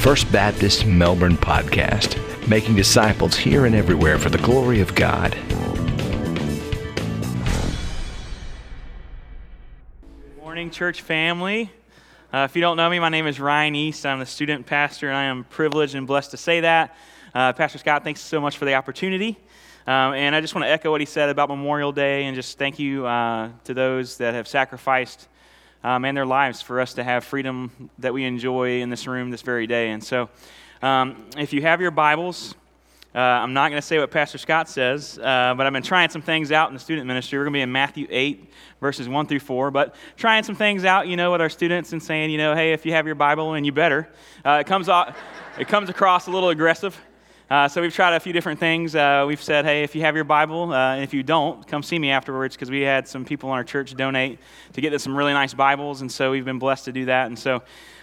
First Baptist Melbourne podcast, making disciples here and everywhere for the glory of God. Good morning, church family. Uh, if you don't know me, my name is Ryan East. I'm the student pastor, and I am privileged and blessed to say that. Uh, pastor Scott, thanks so much for the opportunity. Um, and I just want to echo what he said about Memorial Day and just thank you uh, to those that have sacrificed um, and their lives for us to have freedom that we enjoy in this room this very day. And so, um, if you have your Bibles, uh, I'm not going to say what Pastor Scott says, uh, but I've been trying some things out in the student ministry. We're going to be in Matthew 8, verses 1 through 4, but trying some things out, you know, with our students and saying, you know, hey, if you have your Bible, and you better. Uh, it, comes off, it comes across a little aggressive. Uh, so we've tried a few different things. Uh, we've said, hey, if you have your Bible, uh, and if you don't, come see me afterwards because we had some people in our church donate to get some really nice Bibles, and so we've been blessed to do that. And so,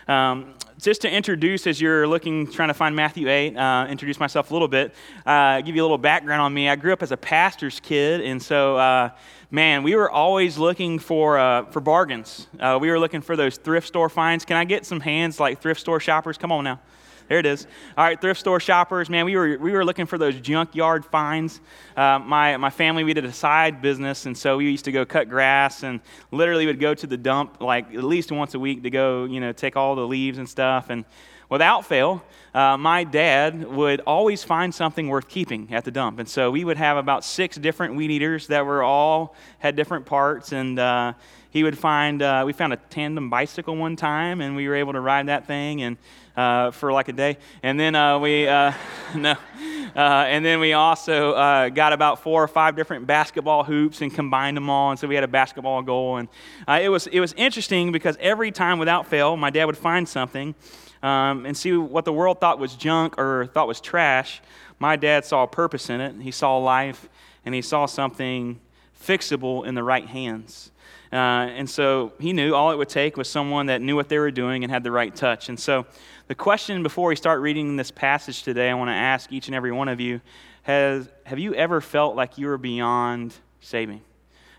um, just to introduce, as you're looking, trying to find Matthew 8, uh, introduce myself a little bit, uh, give you a little background on me. I grew up as a pastor's kid, and so uh, man, we were always looking for, uh, for bargains. Uh, we were looking for those thrift store finds. Can I get some hands like thrift store shoppers? Come on now. There it is. All right, thrift store shoppers, man, we were, we were looking for those junkyard finds. Uh, my, my family, we did a side business, and so we used to go cut grass and literally would go to the dump like at least once a week to go, you know, take all the leaves and stuff. And without fail, uh, my dad would always find something worth keeping at the dump. And so we would have about six different weed eaters that were all had different parts. And uh, he would find, uh, we found a tandem bicycle one time, and we were able to ride that thing. And uh, for like a day. And then uh, we, uh, no, uh, and then we also uh, got about four or five different basketball hoops and combined them all. And so we had a basketball goal. And uh, it, was, it was interesting because every time without fail, my dad would find something um, and see what the world thought was junk or thought was trash. My dad saw a purpose in it. He saw life and he saw something fixable in the right hands. Uh, and so he knew all it would take was someone that knew what they were doing and had the right touch. And so the question before we start reading this passage today, I want to ask each and every one of you has, Have you ever felt like you were beyond saving?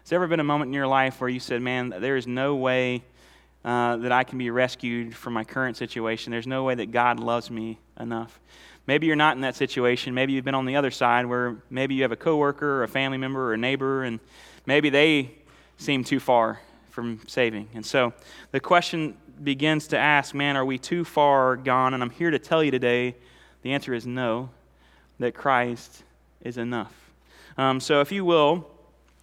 Has there ever been a moment in your life where you said, Man, there is no way uh, that I can be rescued from my current situation? There's no way that God loves me enough. Maybe you're not in that situation. Maybe you've been on the other side where maybe you have a coworker or a family member or a neighbor, and maybe they seem too far from saving. And so the question begins to ask, man, are we too far gone? And I'm here to tell you today the answer is no, that Christ is enough. Um, so if you will,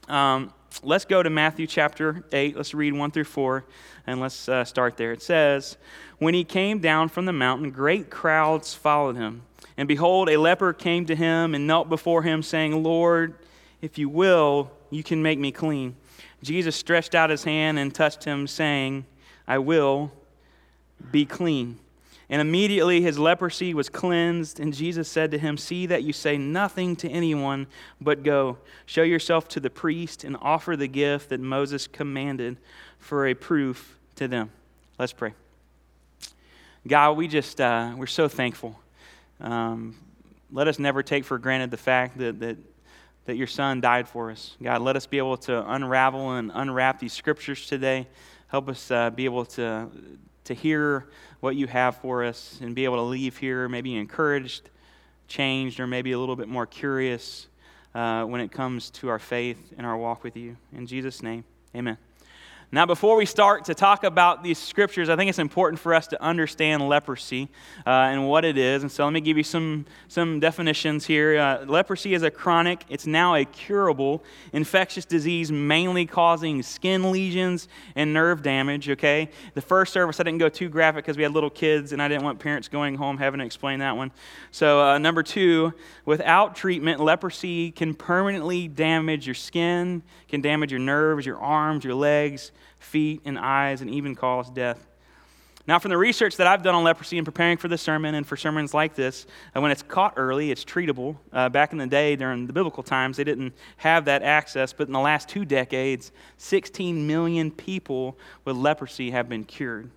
um, let's go to Matthew chapter 8. Let's read 1 through 4, and let's uh, start there. It says, When he came down from the mountain, great crowds followed him. And behold, a leper came to him and knelt before him, saying, Lord, if you will, you can make me clean. Jesus stretched out his hand and touched him, saying, I will be clean. And immediately his leprosy was cleansed, and Jesus said to him, See that you say nothing to anyone, but go, show yourself to the priest, and offer the gift that Moses commanded for a proof to them. Let's pray. God, we just, uh, we're so thankful. Um, let us never take for granted the fact that, that, that your son died for us. God, let us be able to unravel and unwrap these scriptures today. Help us uh, be able to, to hear what you have for us and be able to leave here maybe encouraged, changed, or maybe a little bit more curious uh, when it comes to our faith and our walk with you. In Jesus' name, amen. Now, before we start to talk about these scriptures, I think it's important for us to understand leprosy uh, and what it is. And so, let me give you some, some definitions here. Uh, leprosy is a chronic, it's now a curable infectious disease, mainly causing skin lesions and nerve damage. Okay? The first service, I didn't go too graphic because we had little kids and I didn't want parents going home having to explain that one. So, uh, number two, without treatment, leprosy can permanently damage your skin, can damage your nerves, your arms, your legs feet, and eyes, and even cause death. Now, from the research that I've done on leprosy and preparing for this sermon and for sermons like this, uh, when it's caught early, it's treatable. Uh, back in the day, during the biblical times, they didn't have that access, but in the last two decades, 16 million people with leprosy have been cured.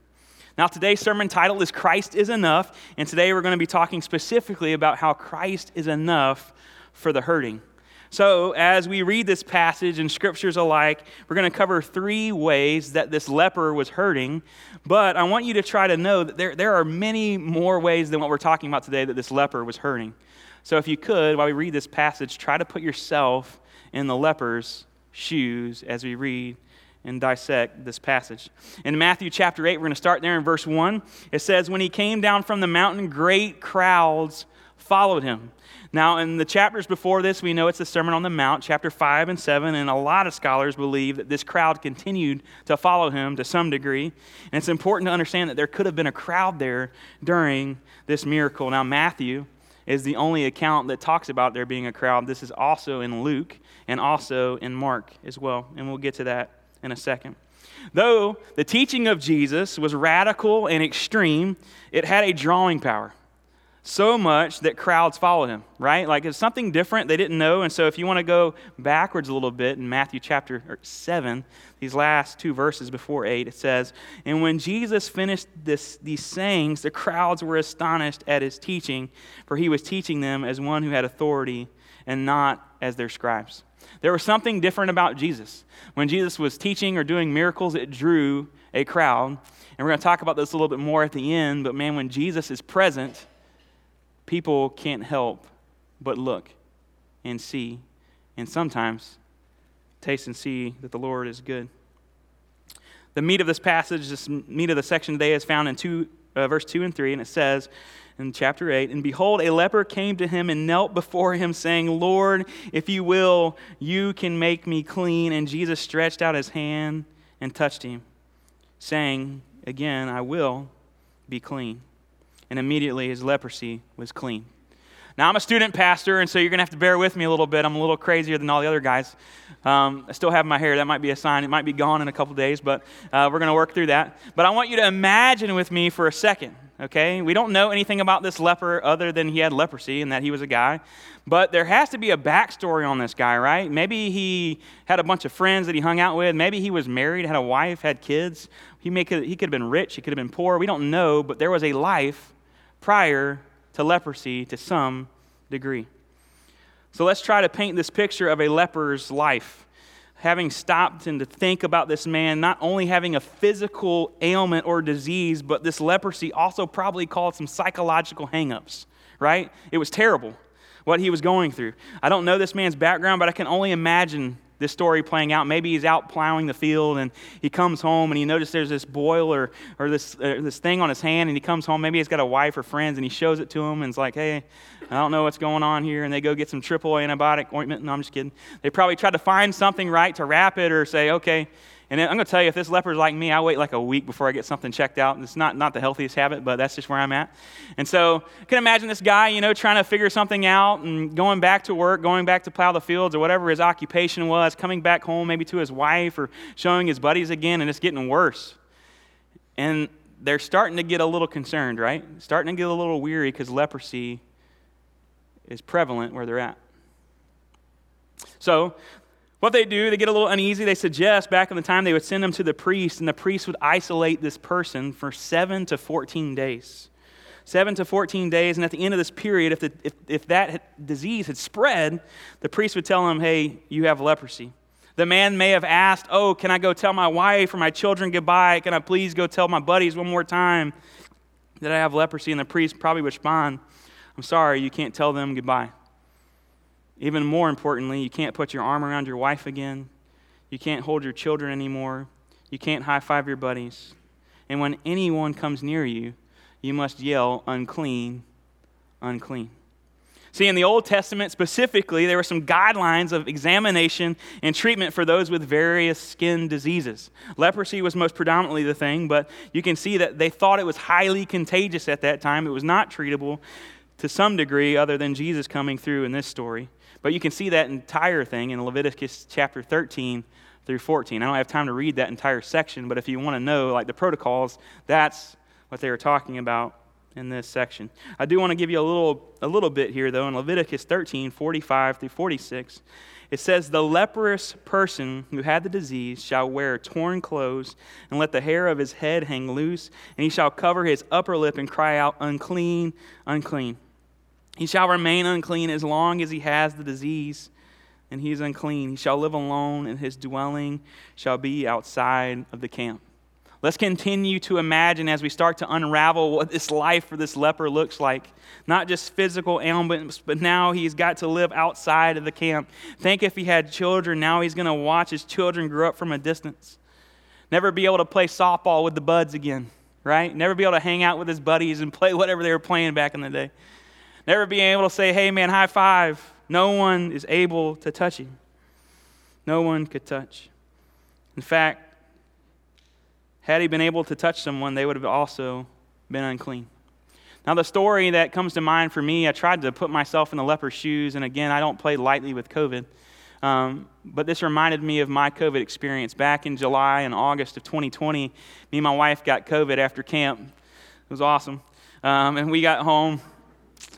Now, today's sermon title is Christ is Enough, and today we're going to be talking specifically about how Christ is enough for the hurting. So, as we read this passage and scriptures alike, we're going to cover three ways that this leper was hurting. But I want you to try to know that there, there are many more ways than what we're talking about today that this leper was hurting. So, if you could, while we read this passage, try to put yourself in the leper's shoes as we read and dissect this passage. In Matthew chapter 8, we're going to start there in verse 1. It says, When he came down from the mountain, great crowds followed him. Now, in the chapters before this, we know it's the Sermon on the Mount, chapter 5 and 7, and a lot of scholars believe that this crowd continued to follow him to some degree. And it's important to understand that there could have been a crowd there during this miracle. Now, Matthew is the only account that talks about there being a crowd. This is also in Luke and also in Mark as well, and we'll get to that in a second. Though the teaching of Jesus was radical and extreme, it had a drawing power so much that crowds followed him, right? Like it's something different they didn't know. And so if you want to go backwards a little bit in Matthew chapter 7, these last two verses before 8, it says, And when Jesus finished this, these sayings, the crowds were astonished at his teaching, for he was teaching them as one who had authority and not as their scribes. There was something different about Jesus. When Jesus was teaching or doing miracles, it drew a crowd. And we're going to talk about this a little bit more at the end, but man, when Jesus is present, people can't help but look and see, and sometimes taste and see that the Lord is good. The meat of this passage, this meat of the section today, is found in two, uh, verse 2 and 3, and it says in chapter 8 And behold, a leper came to him and knelt before him, saying, Lord, if you will, you can make me clean. And Jesus stretched out his hand and touched him, saying, Again, I will be clean and immediately his leprosy was clean. Now, I'm a student pastor, and so you're going to have to bear with me a little bit. I'm a little crazier than all the other guys. Um, I still have my hair. That might be a sign. It might be gone in a couple days, but uh, we're going to work through that. But I want you to imagine with me for a second, okay? We don't know anything about this leper other than he had leprosy and that he was a guy. But there has to be a backstory on this guy, right? Maybe he had a bunch of friends that he hung out with. Maybe he was married, had a wife, had kids. He, may, he could have been rich, he could have been poor. We don't know, but there was a life prior to leprosy to some degree. So let's try to paint this picture of a leper's life. Having stopped and to think about this man not only having a physical ailment or disease, but this leprosy also probably caused some psychological hangups, right? It was terrible what he was going through. I don't know this man's background, but I can only imagine this story playing out. Maybe he's out plowing the field and he comes home and he notices there's this boil or, or this, uh, this thing on his hand and he comes home. Maybe he's got a wife or friends and he shows it to them and it's like, hey, I don't know what's going on here. And they go get some triple antibiotic ointment. No, I'm just kidding. They probably tried to find something right to wrap it or say, okay, and I'm going to tell you, if this leper's like me, I wait like a week before I get something checked out. It's not, not the healthiest habit, but that's just where I'm at. And so I can imagine this guy, you know, trying to figure something out and going back to work, going back to plow the fields or whatever his occupation was, coming back home maybe to his wife or showing his buddies again, and it's getting worse. And they're starting to get a little concerned, right? Starting to get a little weary because leprosy is prevalent where they're at. So what they do, they get a little uneasy. They suggest back in the time they would send them to the priest, and the priest would isolate this person for seven to 14 days. Seven to 14 days, and at the end of this period, if, the, if, if that disease had spread, the priest would tell him, Hey, you have leprosy. The man may have asked, Oh, can I go tell my wife or my children goodbye? Can I please go tell my buddies one more time that I have leprosy? And the priest probably would respond, I'm sorry, you can't tell them goodbye. Even more importantly, you can't put your arm around your wife again. You can't hold your children anymore. You can't high five your buddies. And when anyone comes near you, you must yell, unclean, unclean. See, in the Old Testament specifically, there were some guidelines of examination and treatment for those with various skin diseases. Leprosy was most predominantly the thing, but you can see that they thought it was highly contagious at that time. It was not treatable to some degree, other than Jesus coming through in this story. But you can see that entire thing in Leviticus chapter 13 through 14. I don't have time to read that entire section, but if you want to know, like the protocols, that's what they were talking about in this section. I do want to give you a little, a little bit here, though, in Leviticus 13 45 through 46. It says, The leprous person who had the disease shall wear torn clothes and let the hair of his head hang loose, and he shall cover his upper lip and cry out, Unclean, unclean. He shall remain unclean as long as he has the disease. and he is unclean. He shall live alone, and his dwelling shall be outside of the camp. Let's continue to imagine as we start to unravel what this life for this leper looks like. Not just physical ailments, but now he's got to live outside of the camp. Think if he had children, now he's going to watch his children grow up from a distance. Never be able to play softball with the buds again, right? Never be able to hang out with his buddies and play whatever they were playing back in the day. Never being able to say, hey man, high five. No one is able to touch him. No one could touch. In fact, had he been able to touch someone, they would have also been unclean. Now, the story that comes to mind for me, I tried to put myself in the leper's shoes, and again, I don't play lightly with COVID. Um, but this reminded me of my COVID experience. Back in July and August of 2020, me and my wife got COVID after camp. It was awesome. Um, and we got home.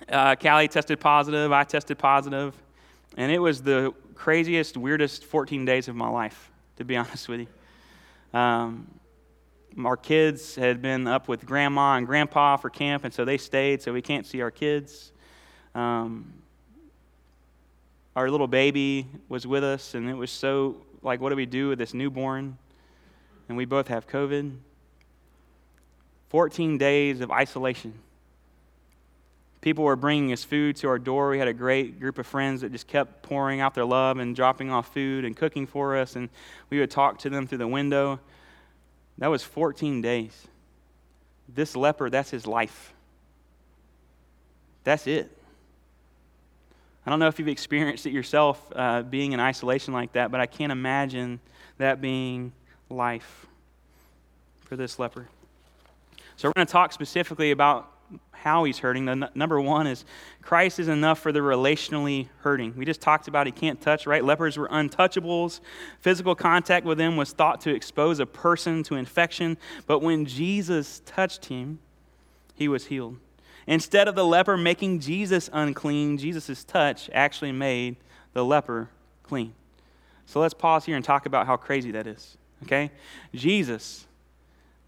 Uh, Callie tested positive, I tested positive, and it was the craziest, weirdest 14 days of my life, to be honest with you. Um, our kids had been up with grandma and grandpa for camp, and so they stayed, so we can't see our kids. Um, our little baby was with us, and it was so like, what do we do with this newborn? And we both have COVID. 14 days of isolation. People were bringing us food to our door. We had a great group of friends that just kept pouring out their love and dropping off food and cooking for us, and we would talk to them through the window. That was 14 days. This leper, that's his life. That's it. I don't know if you've experienced it yourself uh, being in isolation like that, but I can't imagine that being life for this leper. So, we're going to talk specifically about how he's hurting. The n- number one is Christ is enough for the relationally hurting. We just talked about he can't touch, right? Lepers were untouchables. Physical contact with them was thought to expose a person to infection. But when Jesus touched him, he was healed. Instead of the leper making Jesus unclean, Jesus' touch actually made the leper clean. So let's pause here and talk about how crazy that is. Okay? Jesus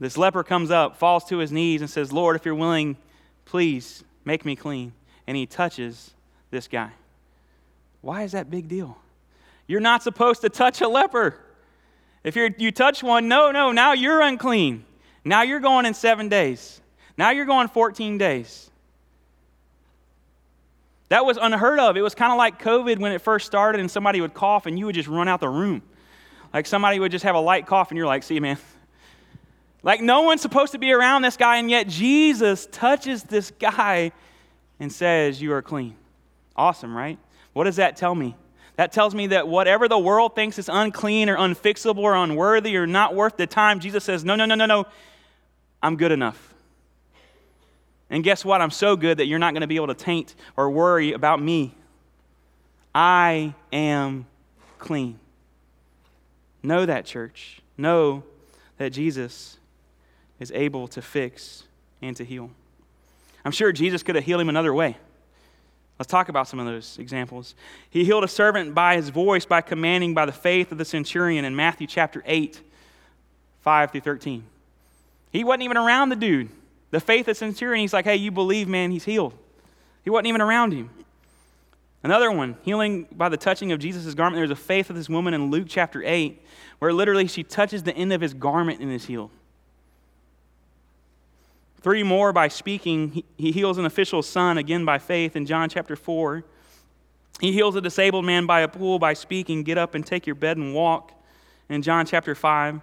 this leper comes up, falls to his knees, and says, Lord, if you're willing, please make me clean. And he touches this guy. Why is that big deal? You're not supposed to touch a leper. If you you touch one, no, no, now you're unclean. Now you're going in seven days. Now you're going 14 days. That was unheard of. It was kind of like COVID when it first started and somebody would cough and you would just run out the room. Like somebody would just have a light cough and you're like, see, man, like, no one's supposed to be around this guy, and yet Jesus touches this guy and says, You are clean. Awesome, right? What does that tell me? That tells me that whatever the world thinks is unclean or unfixable or unworthy or not worth the time, Jesus says, No, no, no, no, no. I'm good enough. And guess what? I'm so good that you're not going to be able to taint or worry about me. I am clean. Know that, church. Know that Jesus is able to fix and to heal. I'm sure Jesus could have healed him another way. Let's talk about some of those examples. He healed a servant by his voice, by commanding by the faith of the centurion in Matthew chapter 8, 5 through 13. He wasn't even around the dude. The faith of the centurion, he's like, hey, you believe, man, he's healed. He wasn't even around him. Another one, healing by the touching of Jesus' garment. There's a faith of this woman in Luke chapter 8, where literally she touches the end of his garment and is healed. Three more by speaking. He heals an official's son, again by faith, in John chapter 4. He heals a disabled man by a pool by speaking, Get up and take your bed and walk, in John chapter 5. And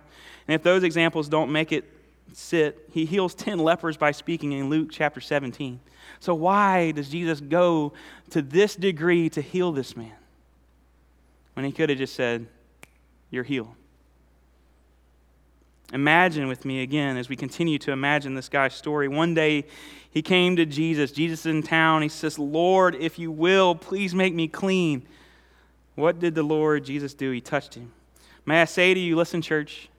if those examples don't make it sit, he heals 10 lepers by speaking in Luke chapter 17. So, why does Jesus go to this degree to heal this man when he could have just said, You're healed? Imagine with me again as we continue to imagine this guy's story. One day he came to Jesus. Jesus is in town. He says, Lord, if you will, please make me clean. What did the Lord Jesus do? He touched him. May I say to you, listen, church,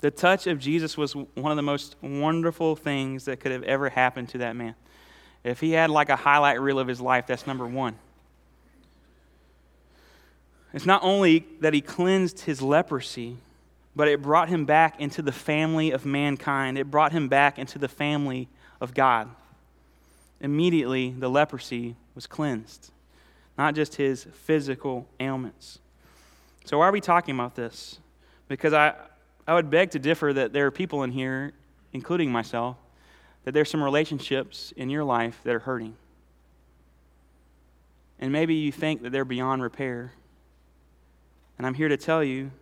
the touch of Jesus was one of the most wonderful things that could have ever happened to that man. If he had like a highlight reel of his life, that's number one. It's not only that he cleansed his leprosy, but it brought him back into the family of mankind. It brought him back into the family of God. Immediately, the leprosy was cleansed. not just his physical ailments. So, why are we talking about this? Because I, I would beg to differ that there are people in here, including myself, that there's some relationships in your life that are hurting. And maybe you think that they're beyond repair. And I'm here to tell you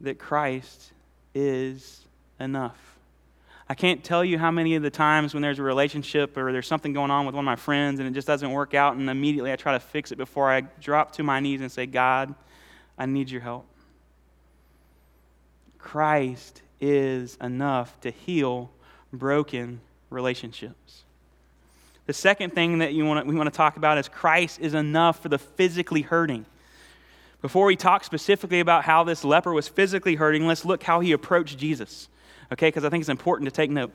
that Christ is enough. I can't tell you how many of the times when there's a relationship or there's something going on with one of my friends and it just doesn't work out, and immediately I try to fix it before I drop to my knees and say, God, I need your help. Christ is enough to heal broken relationships. The second thing that you want to, we want to talk about is Christ is enough for the physically hurting. Before we talk specifically about how this leper was physically hurting, let's look how he approached Jesus. Okay, because I think it's important to take note.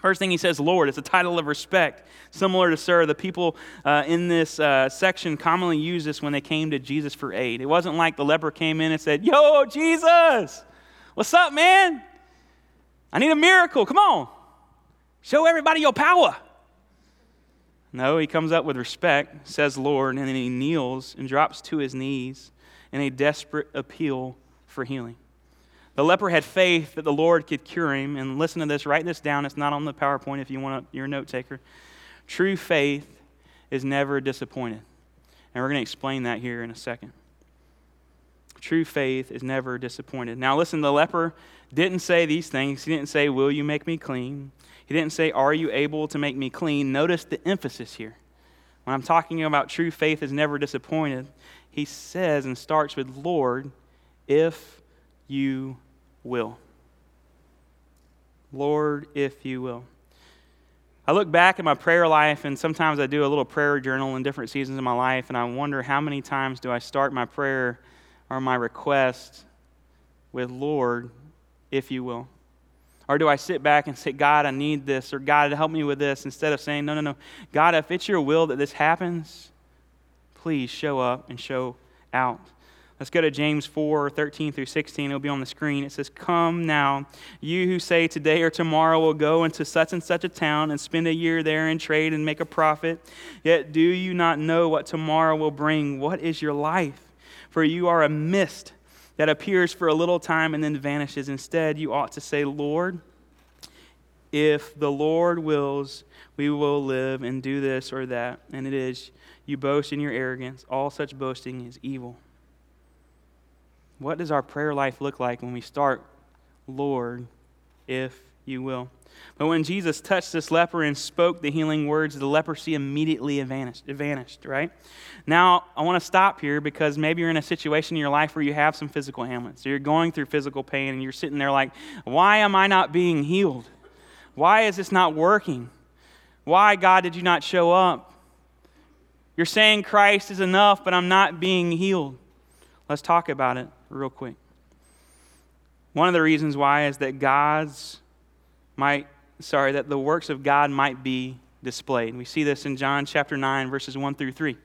First thing he says, Lord. It's a title of respect, similar to Sir. The people uh, in this uh, section commonly use this when they came to Jesus for aid. It wasn't like the leper came in and said, Yo, Jesus, what's up, man? I need a miracle. Come on. Show everybody your power. No, he comes up with respect, says Lord, and then he kneels and drops to his knees in a desperate appeal for healing. The leper had faith that the Lord could cure him. And listen to this, write this down. It's not on the PowerPoint if you want to, you're a note taker. True faith is never disappointed. And we're going to explain that here in a second. True faith is never disappointed. Now, listen, the leper didn't say these things. He didn't say, Will you make me clean? He didn't say, Are you able to make me clean? Notice the emphasis here. When I'm talking about true faith is never disappointed, he says and starts with, Lord, if you will. Lord, if you will. I look back at my prayer life, and sometimes I do a little prayer journal in different seasons of my life, and I wonder how many times do I start my prayer or my request with, Lord, if you will. Or do I sit back and say, God, I need this, or God, help me with this, instead of saying, No, no, no. God, if it's your will that this happens, please show up and show out. Let's go to James 4 13 through 16. It'll be on the screen. It says, Come now, you who say today or tomorrow will go into such and such a town and spend a year there and trade and make a profit. Yet do you not know what tomorrow will bring? What is your life? For you are a mist that appears for a little time and then vanishes. Instead, you ought to say, Lord, if the Lord wills, we will live and do this or that. And it is, you boast in your arrogance. All such boasting is evil. What does our prayer life look like when we start, Lord, if you will? But when Jesus touched this leper and spoke the healing words, the leprosy immediately vanished, it vanished, right? Now, I want to stop here because maybe you're in a situation in your life where you have some physical ailments. So you're going through physical pain and you're sitting there like, why am I not being healed? Why is this not working? Why, God, did you not show up? You're saying Christ is enough, but I'm not being healed. Let's talk about it real quick. One of the reasons why is that God's might, sorry, that the works of God might be displayed. We see this in John chapter 9, verses 1 through 3.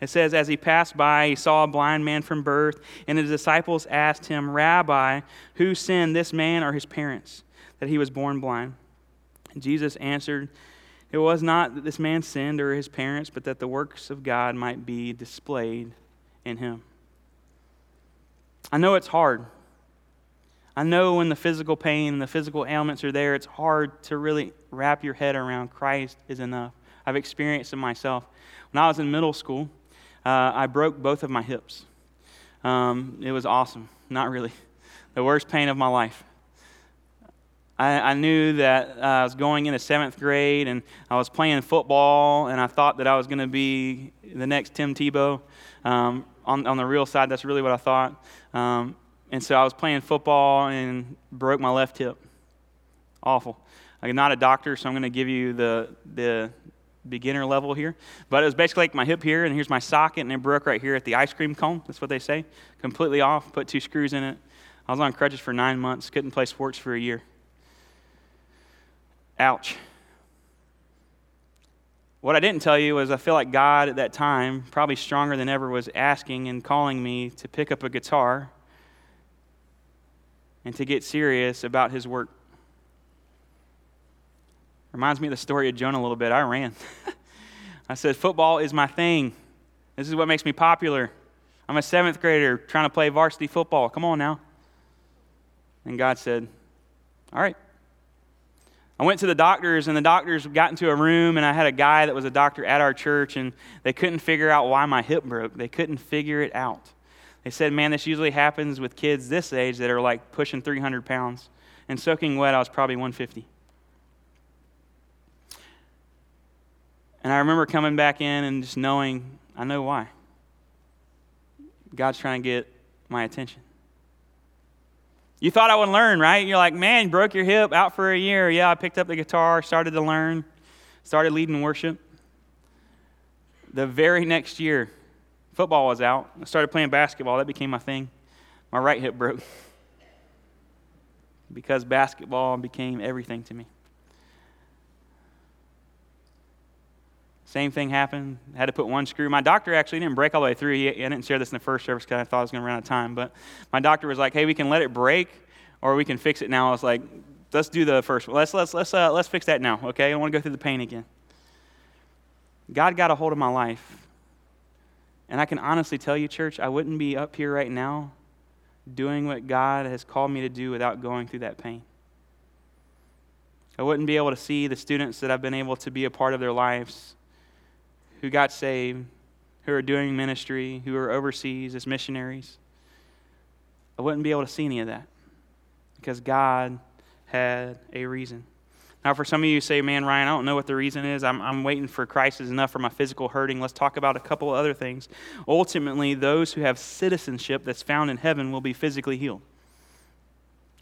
It says, As he passed by, he saw a blind man from birth, and his disciples asked him, Rabbi, who sinned, this man or his parents, that he was born blind? And Jesus answered, It was not that this man sinned or his parents, but that the works of God might be displayed in him. I know it's hard. I know when the physical pain and the physical ailments are there, it's hard to really wrap your head around Christ is enough. I've experienced it myself. When I was in middle school, uh, I broke both of my hips. Um, it was awesome. Not really. The worst pain of my life. I, I knew that uh, I was going into seventh grade and I was playing football, and I thought that I was going to be the next Tim Tebow. Um, on, on the real side, that's really what I thought. Um, and so I was playing football and broke my left hip. Awful. I'm not a doctor, so I'm going to give you the, the beginner level here. But it was basically like my hip here, and here's my socket, and it broke right here at the ice cream cone. That's what they say. Completely off, put two screws in it. I was on crutches for nine months, couldn't play sports for a year. Ouch. What I didn't tell you was I feel like God at that time, probably stronger than ever, was asking and calling me to pick up a guitar and to get serious about his work. Reminds me of the story of Jonah a little bit. I ran. I said, Football is my thing. This is what makes me popular. I'm a seventh grader trying to play varsity football. Come on now. And God said, All right. I went to the doctors, and the doctors got into a room, and I had a guy that was a doctor at our church, and they couldn't figure out why my hip broke. They couldn't figure it out. They said, Man, this usually happens with kids this age that are like pushing 300 pounds. And soaking wet, I was probably 150. And I remember coming back in and just knowing, I know why. God's trying to get my attention. You thought I would learn, right? You're like, man, broke your hip out for a year. Yeah, I picked up the guitar, started to learn, started leading worship. The very next year, football was out. I started playing basketball. That became my thing. My right hip broke because basketball became everything to me. Same thing happened. Had to put one screw. My doctor actually didn't break all the way through. He, I didn't share this in the first service because I thought I was going to run out of time. But my doctor was like, "Hey, we can let it break, or we can fix it now." I was like, "Let's do the first one. Let's let's let's uh, let's fix that now. Okay, I don't want to go through the pain again." God got a hold of my life, and I can honestly tell you, church, I wouldn't be up here right now doing what God has called me to do without going through that pain. I wouldn't be able to see the students that I've been able to be a part of their lives who got saved, who are doing ministry, who are overseas as missionaries. I wouldn't be able to see any of that because God had a reason. Now, for some of you say, man, Ryan, I don't know what the reason is. I'm, I'm waiting for Christ is enough for my physical hurting. Let's talk about a couple other things. Ultimately, those who have citizenship that's found in heaven will be physically healed.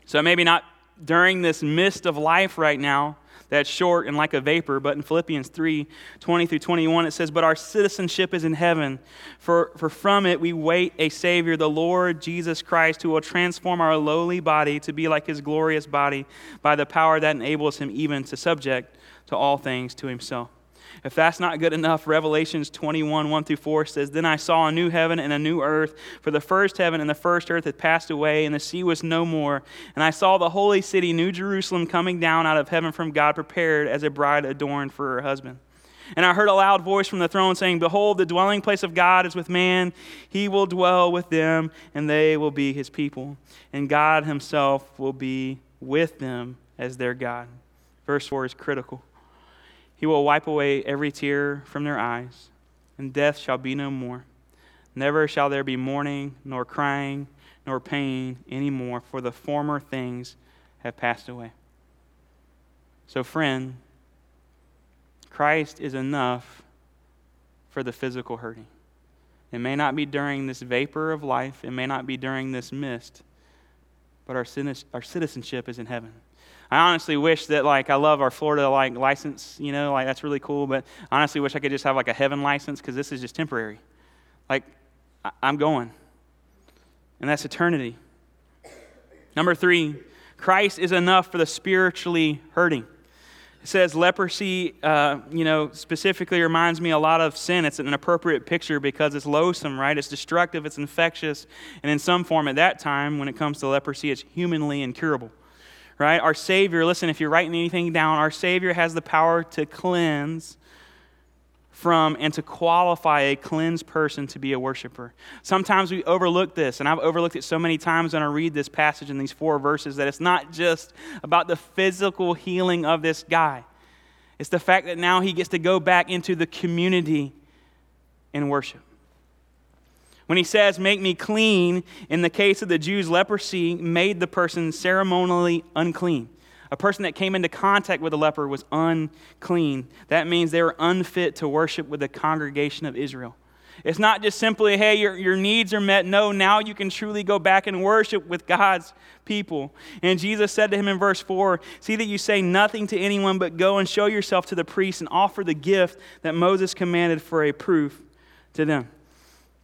So maybe not during this mist of life right now, that's short and like a vapor. But in Philippians 3 20 through 21, it says, But our citizenship is in heaven, for, for from it we wait a Savior, the Lord Jesus Christ, who will transform our lowly body to be like his glorious body by the power that enables him even to subject to all things to himself. If that's not good enough, Revelations 21, 1 through 4 says, Then I saw a new heaven and a new earth, for the first heaven and the first earth had passed away, and the sea was no more. And I saw the holy city, New Jerusalem, coming down out of heaven from God, prepared as a bride adorned for her husband. And I heard a loud voice from the throne saying, Behold, the dwelling place of God is with man. He will dwell with them, and they will be his people. And God himself will be with them as their God. Verse 4 is critical. He will wipe away every tear from their eyes, and death shall be no more. Never shall there be mourning, nor crying, nor pain any more, for the former things have passed away. So, friend, Christ is enough for the physical hurting. It may not be during this vapor of life, it may not be during this mist, but our, citizenship is in heaven. I honestly wish that like I love our Florida like license, you know, like that's really cool. But I honestly wish I could just have like a heaven license because this is just temporary. Like I- I'm going, and that's eternity. Number three, Christ is enough for the spiritually hurting. It says leprosy, uh, you know, specifically reminds me a lot of sin. It's an appropriate picture because it's loathsome, right? It's destructive, it's infectious, and in some form at that time, when it comes to leprosy, it's humanly incurable right? Our Savior, listen, if you're writing anything down, our Savior has the power to cleanse from and to qualify a cleansed person to be a worshiper. Sometimes we overlook this, and I've overlooked it so many times when I read this passage in these four verses that it's not just about the physical healing of this guy. It's the fact that now he gets to go back into the community and worship. When he says, Make me clean, in the case of the Jews, leprosy made the person ceremonially unclean. A person that came into contact with a leper was unclean. That means they were unfit to worship with the congregation of Israel. It's not just simply, hey, your, your needs are met. No, now you can truly go back and worship with God's people. And Jesus said to him in verse 4 See that you say nothing to anyone, but go and show yourself to the priest and offer the gift that Moses commanded for a proof to them.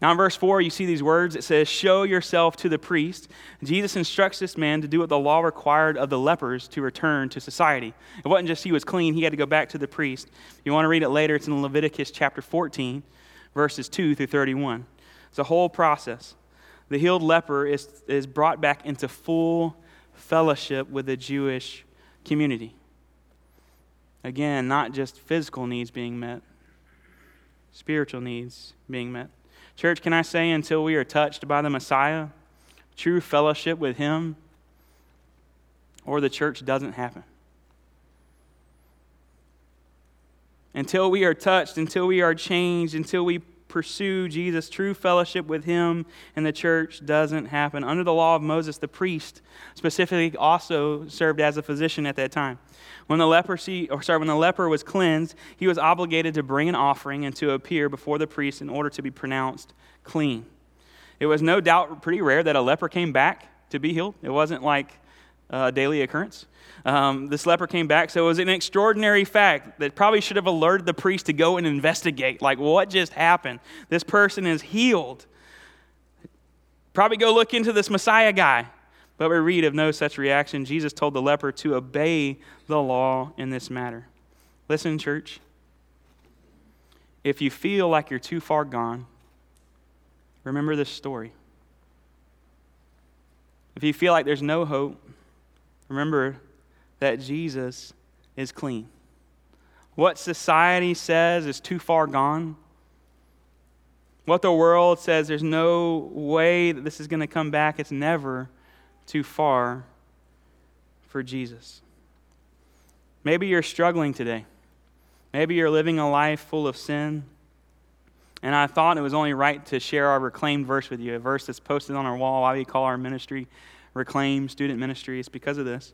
Now, in verse 4, you see these words. It says, Show yourself to the priest. Jesus instructs this man to do what the law required of the lepers to return to society. It wasn't just he was clean, he had to go back to the priest. If you want to read it later, it's in Leviticus chapter 14, verses 2 through 31. It's a whole process. The healed leper is, is brought back into full fellowship with the Jewish community. Again, not just physical needs being met, spiritual needs being met. Church, can I say until we are touched by the Messiah, true fellowship with Him, or the church doesn't happen? Until we are touched, until we are changed, until we pursue Jesus, true fellowship with Him and the church doesn't happen. Under the law of Moses, the priest specifically also served as a physician at that time. When the leprosy, or sorry, when the leper was cleansed, he was obligated to bring an offering and to appear before the priest in order to be pronounced clean. It was no doubt pretty rare that a leper came back to be healed. It wasn't like a daily occurrence. Um, this leper came back, so it was an extraordinary fact that probably should have alerted the priest to go and investigate. Like, what just happened? This person is healed. Probably go look into this Messiah guy. But we read of no such reaction. Jesus told the leper to obey the law in this matter. Listen, church. If you feel like you're too far gone, remember this story. If you feel like there's no hope, remember that Jesus is clean. What society says is too far gone. What the world says there's no way that this is going to come back, it's never too far for Jesus. Maybe you're struggling today. Maybe you're living a life full of sin. And I thought it was only right to share our reclaimed verse with you, a verse that's posted on our wall, why we call our ministry Reclaim Student Ministry. It's because of this.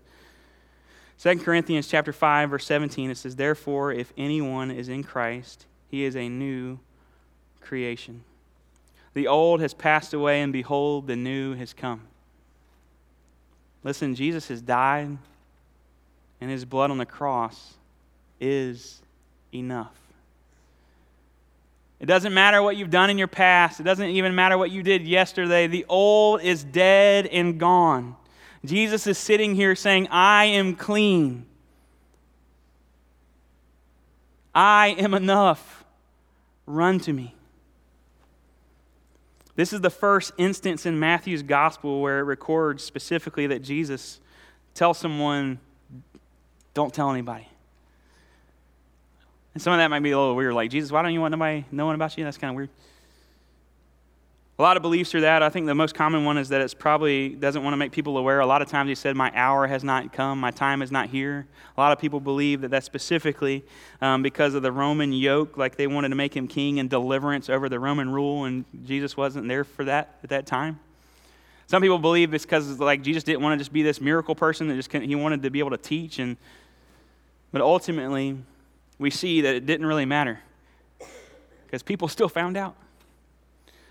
2 Corinthians chapter 5 verse 17 it says therefore if anyone is in Christ he is a new creation. The old has passed away and behold the new has come. Listen, Jesus has died, and his blood on the cross is enough. It doesn't matter what you've done in your past, it doesn't even matter what you did yesterday. The old is dead and gone. Jesus is sitting here saying, I am clean. I am enough. Run to me. This is the first instance in Matthew's gospel where it records specifically that Jesus tells someone, Don't tell anybody. And some of that might be a little weird, like, Jesus, why don't you want nobody knowing about you? That's kind of weird. A lot of beliefs are that. I think the most common one is that it's probably doesn't want to make people aware. A lot of times he said, My hour has not come, my time is not here. A lot of people believe that that's specifically um, because of the Roman yoke, like they wanted to make him king and deliverance over the Roman rule, and Jesus wasn't there for that at that time. Some people believe it's because like Jesus didn't want to just be this miracle person that just he wanted to be able to teach and but ultimately we see that it didn't really matter because people still found out.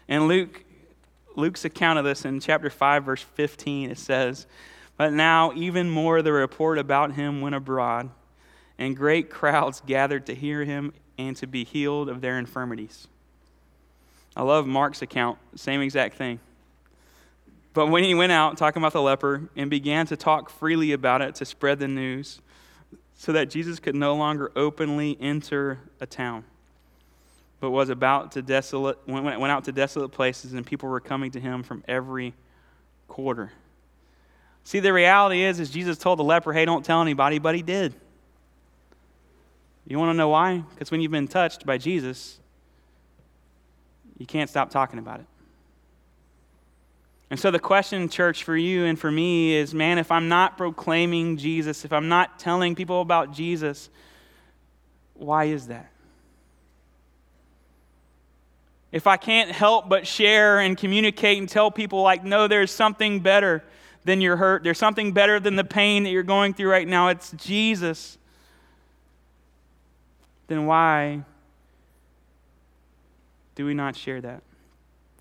And Luke, Luke's account of this in chapter 5, verse 15, it says, But now even more the report about him went abroad, and great crowds gathered to hear him and to be healed of their infirmities. I love Mark's account, same exact thing. But when he went out, talking about the leper, and began to talk freely about it to spread the news, so that Jesus could no longer openly enter a town but was about to desolate, went, went out to desolate places, and people were coming to him from every quarter. See, the reality is, is Jesus told the leper, hey, don't tell anybody, but he did. You want to know why? Because when you've been touched by Jesus, you can't stop talking about it. And so the question, church, for you and for me is man, if I'm not proclaiming Jesus, if I'm not telling people about Jesus, why is that? if I can't help but share and communicate and tell people, like, no, there's something better than your hurt, there's something better than the pain that you're going through right now, it's Jesus, then why do we not share that?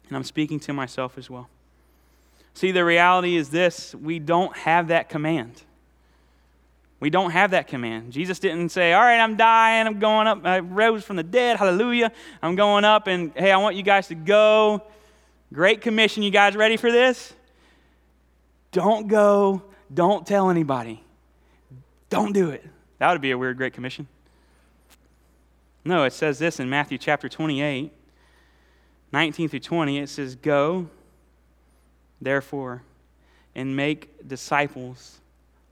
And I'm speaking to myself as well. See, the reality is this we don't have that command. We don't have that command. Jesus didn't say, All right, I'm dying. I'm going up. I rose from the dead. Hallelujah. I'm going up, and hey, I want you guys to go. Great commission. You guys ready for this? Don't go. Don't tell anybody. Don't do it. That would be a weird Great Commission. No, it says this in Matthew chapter 28, 19 through 20. It says, Go, therefore, and make disciples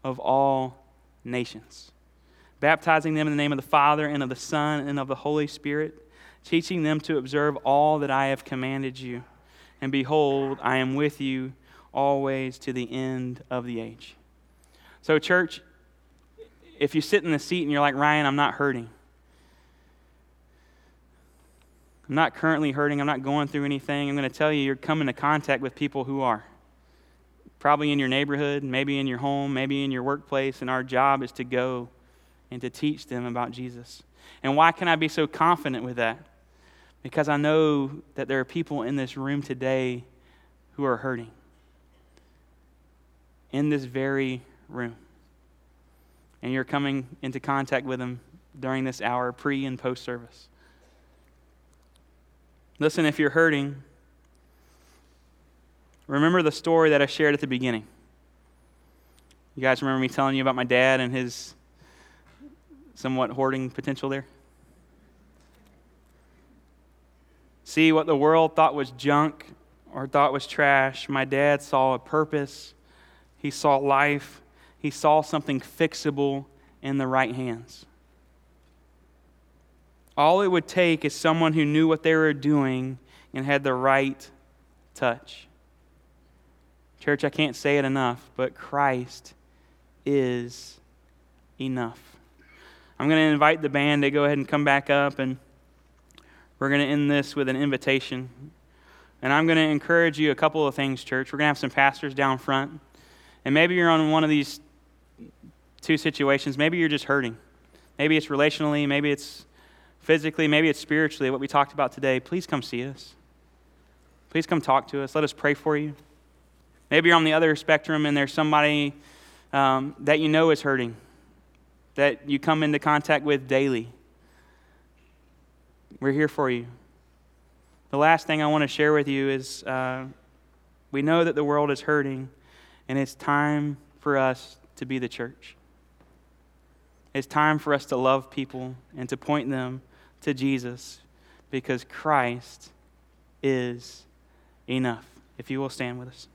of all nations, baptizing them in the name of the Father and of the Son and of the Holy Spirit, teaching them to observe all that I have commanded you. And behold, I am with you always to the end of the age. So, church, if you sit in the seat and you're like, Ryan, I'm not hurting. I'm not currently hurting. I'm not going through anything. I'm going to tell you, you're coming into contact with people who are. Probably in your neighborhood, maybe in your home, maybe in your workplace, and our job is to go and to teach them about Jesus. And why can I be so confident with that? Because I know that there are people in this room today who are hurting. In this very room. And you're coming into contact with them during this hour, pre and post service. Listen, if you're hurting, remember the story that I shared at the beginning. You guys remember me telling you about my dad and his somewhat hoarding potential there? See what the world thought was junk or thought was trash. My dad saw a purpose, he saw life, he saw something fixable in the right hands. All it would take is someone who knew what they were doing and had the right touch. Church, I can't say it enough, but Christ is enough. I'm going to invite the band to go ahead and come back up, and we're going to end this with an invitation. And I'm going to encourage you a couple of things, church. We're going to have some pastors down front. And maybe you're on one of these two situations. Maybe you're just hurting. Maybe it's relationally, maybe it's physically, maybe it's spiritually, what we talked about today. Please come see us. Please come talk to us. Let us pray for you. Maybe you're on the other spectrum and there's somebody um, that you know is hurting that you come into contact with daily. We're here for you. The last thing I want to share with you is uh, we know that the world is hurting, and it's time for us to be the church. It's time for us to love people and to point them to Jesus because Christ is enough. If you will stand with us.